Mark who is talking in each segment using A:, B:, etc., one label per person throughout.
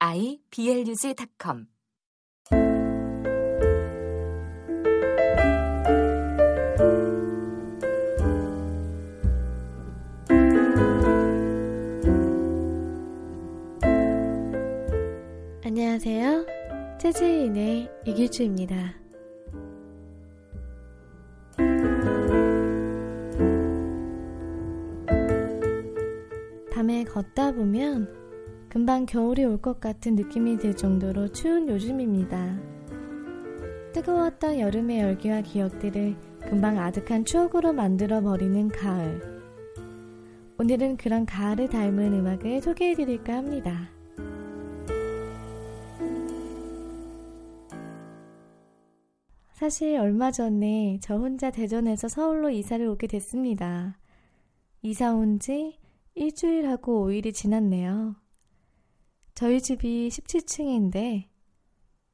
A: iblog.com
B: 안녕하세요. 재즈인의 이길주입니다. 밤에 걷다 보면 금방 겨울이 올 것 같은 느낌이 들 정도로 추운 요즘입니다. 뜨거웠던 여름의 열기와 기억들을 금방 아득한 추억으로 만들어 버리는 가을. 오늘은 그런 가을을 닮은 음악을 소개해 드릴까 합니다. 사실 얼마 전에 저 혼자 대전에서 서울로 이사를 오게 됐습니다. 이사 온 지 일주일하고 5일이 지났네요. 저희 집이 17층인데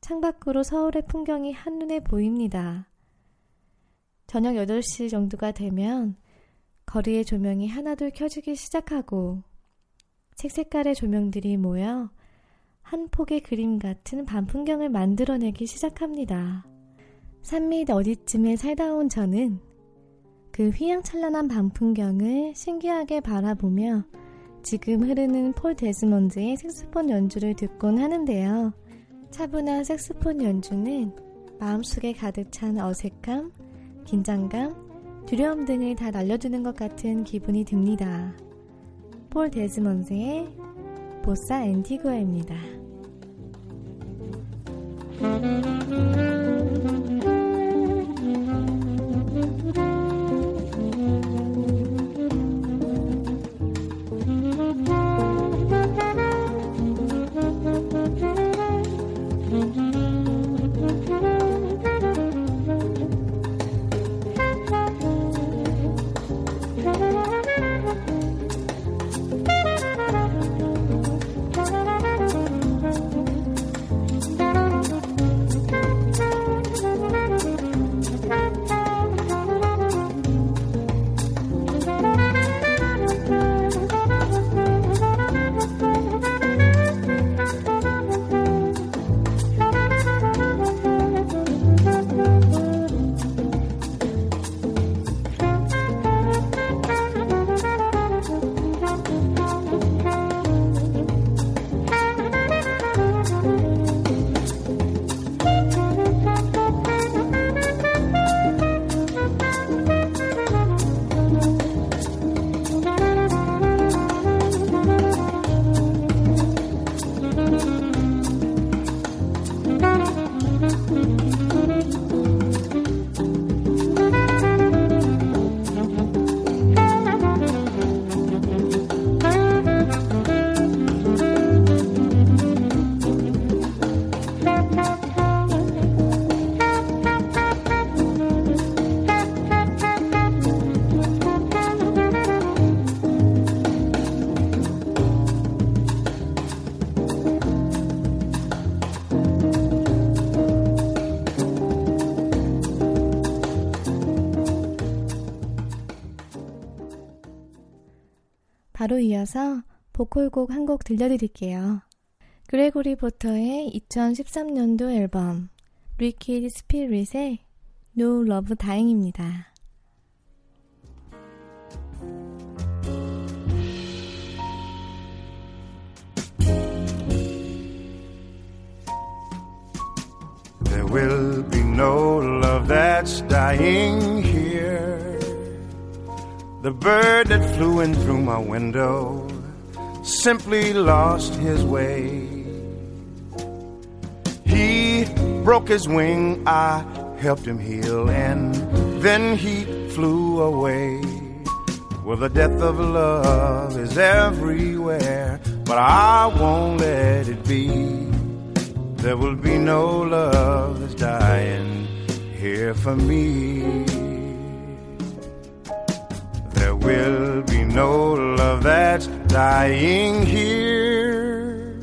B: 창밖으로 서울의 풍경이 한눈에 보입니다. 저녁 8시 정도가 되면 거리의 조명이 하나둘 켜지기 시작하고 색 색깔의 조명들이 모여 한 폭의 그림 같은 밤 풍경을 만들어내기 시작합니다. 산밑 어디쯤에 살다 온 저는 그 휘황찬란한 밤 풍경을 신기하게 바라보며 지금 흐르는 폴 데스몬드의 색스폰 연주를 듣곤 하는데요. 차분한 색스폰 연주는 마음속에 가득 찬 어색함, 긴장감, 두려움 등을 다 날려주는 것 같은 기분이 듭니다. 폴 데스몬드의 Bossa Antigua입니다. 이어서 보컬곡 한 곡 들려드릴게요. 그레고리 포터의 2013년도 앨범 리퀴드 스피릿의 No Love 다행입니다.
C: There will be no love that's dying here. The bird that flew in through my window simply lost his way. He broke his wing, I helped him heal, and then he flew away. Well, the death of love is everywhere, but I won't let it be. there will be no love that's dying here for me. Will be no love that's dying here.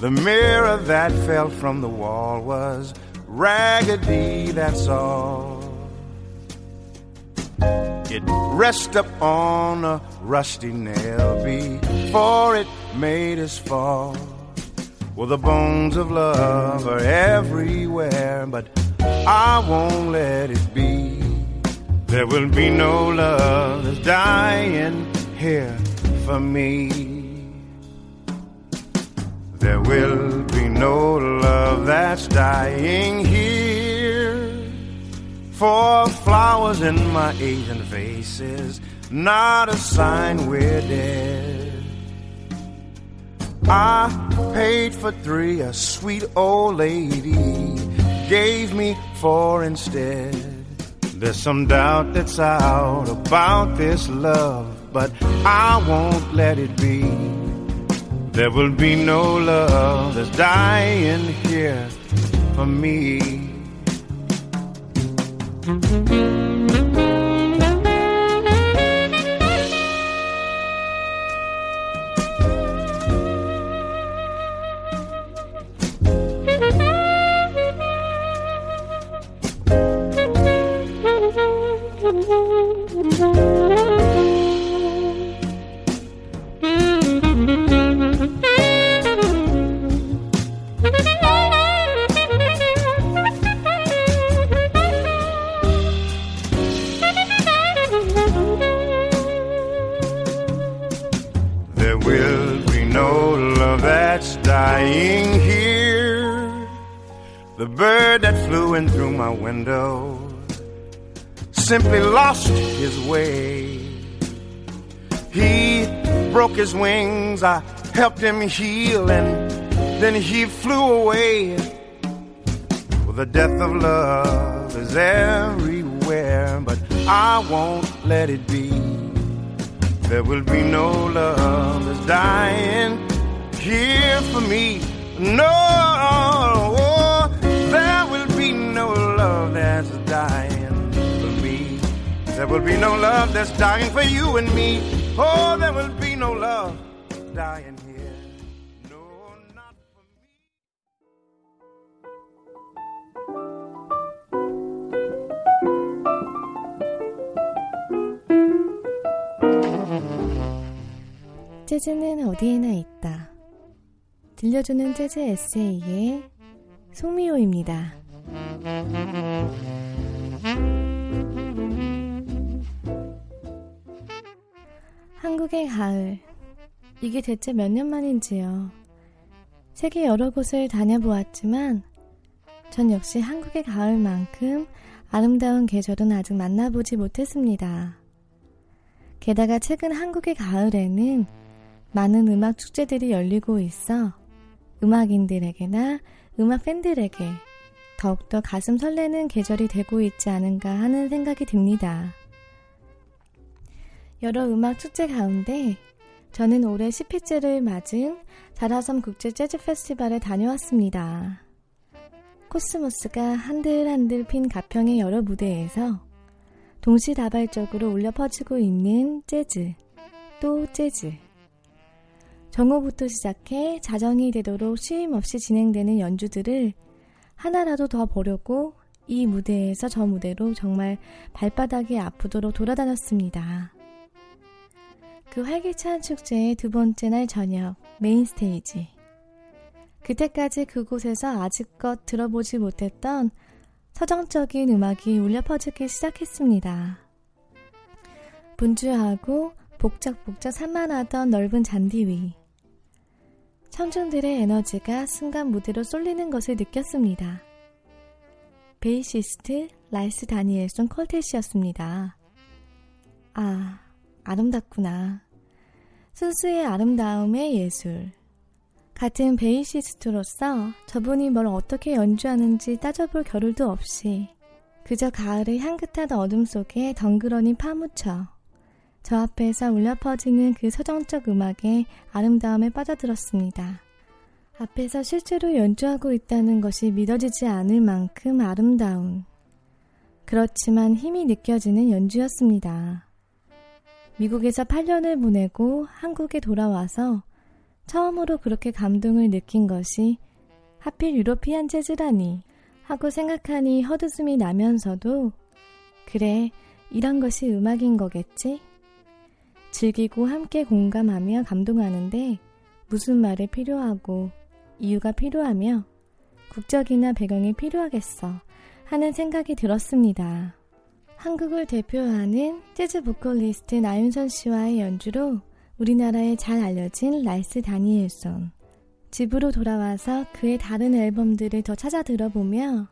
C: The mirror that fell from the wall was raggedy, that's all. It rests up on a rusty nail before it made us fall. Well, the bones of love are everywhere, but I won't let it be. There will be no love that's dying here for me. There will be no love that's dying here. For flowers in my Asian faces, not a sign we're dead. I paid for three, a sweet old lady gave me four instead. There's some doubt that's out about this love, but I won't let it be. There will be no love that's dying here for me. Lost his way. He broke his wings, I helped him heal, and then he flew away. Well, the death of love is everywhere, but I won't let it be. There will be no love that's dying here for me. No, There will be no love that's dying for you and me. Oh, there will be no love dying here. No, not for me.
B: 재즈는 어디에나 있다. 들려주는 재즈 에세이의 송미호입니다. 한국의 가을. 이게 대체 몇 년 만인지요. 세계 여러 곳을 다녀보았지만, 전 역시 한국의 가을만큼 아름다운 계절은 아직 만나보지 못했습니다. 게다가 최근 한국의 가을에는 많은 음악 축제들이 열리고 있어 음악인들에게나 음악 팬들에게 더욱더 가슴 설레는 계절이 되고 있지 않은가 하는 생각이 듭니다. 여러 음악 축제 가운데 저는 올해 10회째를 맞은 자라섬 국제 재즈 페스티벌에 다녀왔습니다. 코스모스가 한들한들 핀 가평의 여러 무대에서 동시다발적으로 울려 퍼지고 있는 재즈, 또 재즈. 정오부터 시작해 자정이 되도록 쉼 없이 진행되는 연주들을 하나라도 더 보려고 이 무대에서 저 무대로 정말 발바닥이 아프도록 돌아다녔습니다. 그 활기찬 축제의 두 번째 날 저녁 메인 스테이지. 그때까지 그곳에서 아직껏 들어보지 못했던 서정적인 음악이 울려 퍼지기 시작했습니다. 분주하고 복작복작 산만하던 넓은 잔디 위. 청중들의 에너지가 순간 무대로 쏠리는 것을 느꼈습니다. 베이시스트 라스 다니엘손 Quartet이었습니다. 아, 아름답구나. 순수의 아름다움의 예술. 같은 베이시스트로서 저분이 뭘 어떻게 연주하는지 따져볼 겨를도 없이 그저 가을의 향긋한 어둠 속에 덩그러니 파묻혀 저 앞에서 울려 퍼지는 그 서정적 음악의 아름다움에 빠져들었습니다. 앞에서 실제로 연주하고 있다는 것이 믿어지지 않을 만큼 아름다운 그렇지만 힘이 느껴지는 연주였습니다. 미국에서 8년을 보내고 한국에 돌아와서 처음으로 그렇게 감동을 느낀 것이 하필 유로피안 재즈라니 하고 생각하니 헛웃음이 나면서도 그래, 이런 것이 음악인 거겠지? 즐기고 함께 공감하며 감동하는데 무슨 말이 필요하고 이유가 필요하며 국적이나 배경이 필요하겠어 하는 생각이 들었습니다. 한국을 대표하는 재즈 보컬리스트 나윤선 씨와의 연주로 우리나라에 잘 알려진 라스 다니엘손. 집으로 돌아와서 그의 다른 앨범들을 더 찾아 들어보며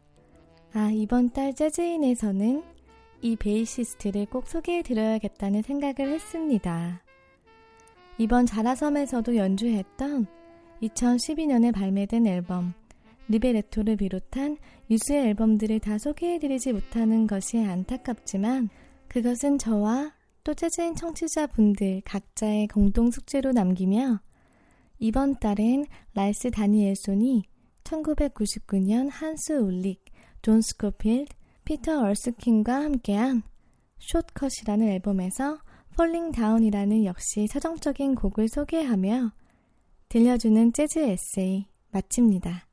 B: 아, 이번 달 재즈인에서는 이 베이시스트를 꼭 소개해 드려야겠다는 생각을 했습니다. 이번 자라섬에서도 연주했던 2012년에 발매된 앨범 Liberetto를 비롯한 유수의 앨범들을 다 소개해드리지 못하는 것이 안타깝지만 그것은 저와 또 재즈인 청취자분들 각자의 공동 숙제로 남기며 이번 달엔 라스 다니엘손이 1999년 한스 울릭, 존 스코필드, 피터 얼스킨과 함께한 숏컷이라는 앨범에서 Falling Down이라는 역시 서정적인 곡을 소개하며 들려주는 재즈 에세이 마칩니다.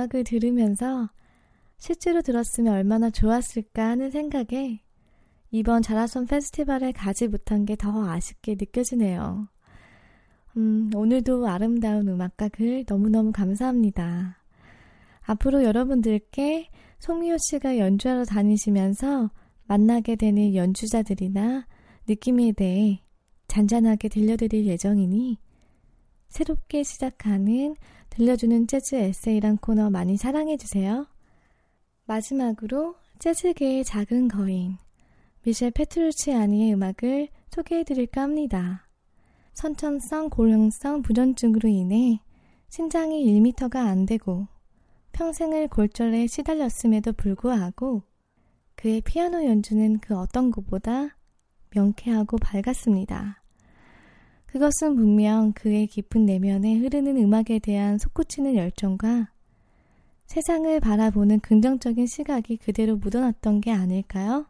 B: 음악을 들으면서 실제로 들었으면 얼마나 좋았을까 하는 생각에 이번 자라섬 페스티벌에 가지 못한 게 더 아쉽게 느껴지네요. 음, 오늘도 아름다운 음악과 글 너무너무 감사합니다. 앞으로 여러분들께 송미호 씨가 연주하러 다니시면서 만나게 되는 연주자들이나 느낌에 대해 잔잔하게 들려드릴 예정이니 새롭게 시작하는 들려주는 재즈 에세이란 코너 많이 사랑해주세요. 마지막으로 재즈계의 작은 거인 미셸 페트루치아니의 음악을 소개해드릴까 합니다. 선천성 고령성 부전증으로 인해 신장이 1m가 안 되고 평생을 골절에 시달렸음에도 불구하고 그의 피아노 연주는 그 어떤 것보다 명쾌하고 밝았습니다. 그것은 분명 그의 깊은 내면에 흐르는 음악에 대한 솟구치는 열정과 세상을 바라보는 긍정적인 시각이 그대로 묻어났던 게 아닐까요?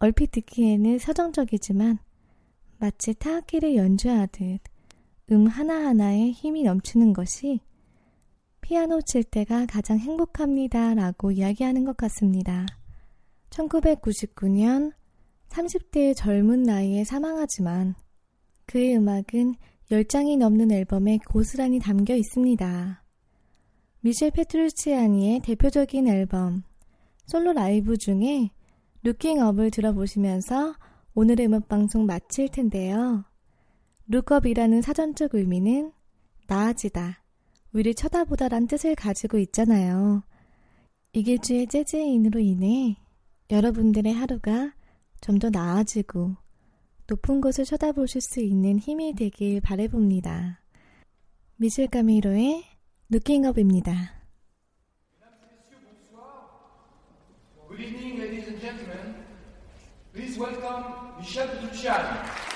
B: 얼핏 듣기에는 서정적이지만 마치 타악기를 연주하듯 음 하나하나에 힘이 넘치는 것이 피아노 칠 때가 가장 행복합니다 라고 이야기하는 것 같습니다. 1999년 30대의 젊은 나이에 사망하지만 그의 음악은 10장이 넘는 앨범에 고스란히 담겨 있습니다. 미셸 페트루치아니의 대표적인 앨범 Solo Live 중에 Looking Up을 들어보시면서 오늘의 음악 방송 마칠 텐데요. Look up이라는 사전적 의미는 나아지다, 위를 쳐다보다란 뜻을 가지고 있잖아요. 이길주의 재즈인으로 인해 여러분들의 하루가 좀 더 나아지고 높은 곳을 쳐다보실 수 있는 힘이 되길 바래봅니다. 미술 카미로의 루킹업입니다.
D: Good evening, ladies and gentlemen. Please welcome Michel Petrucciani.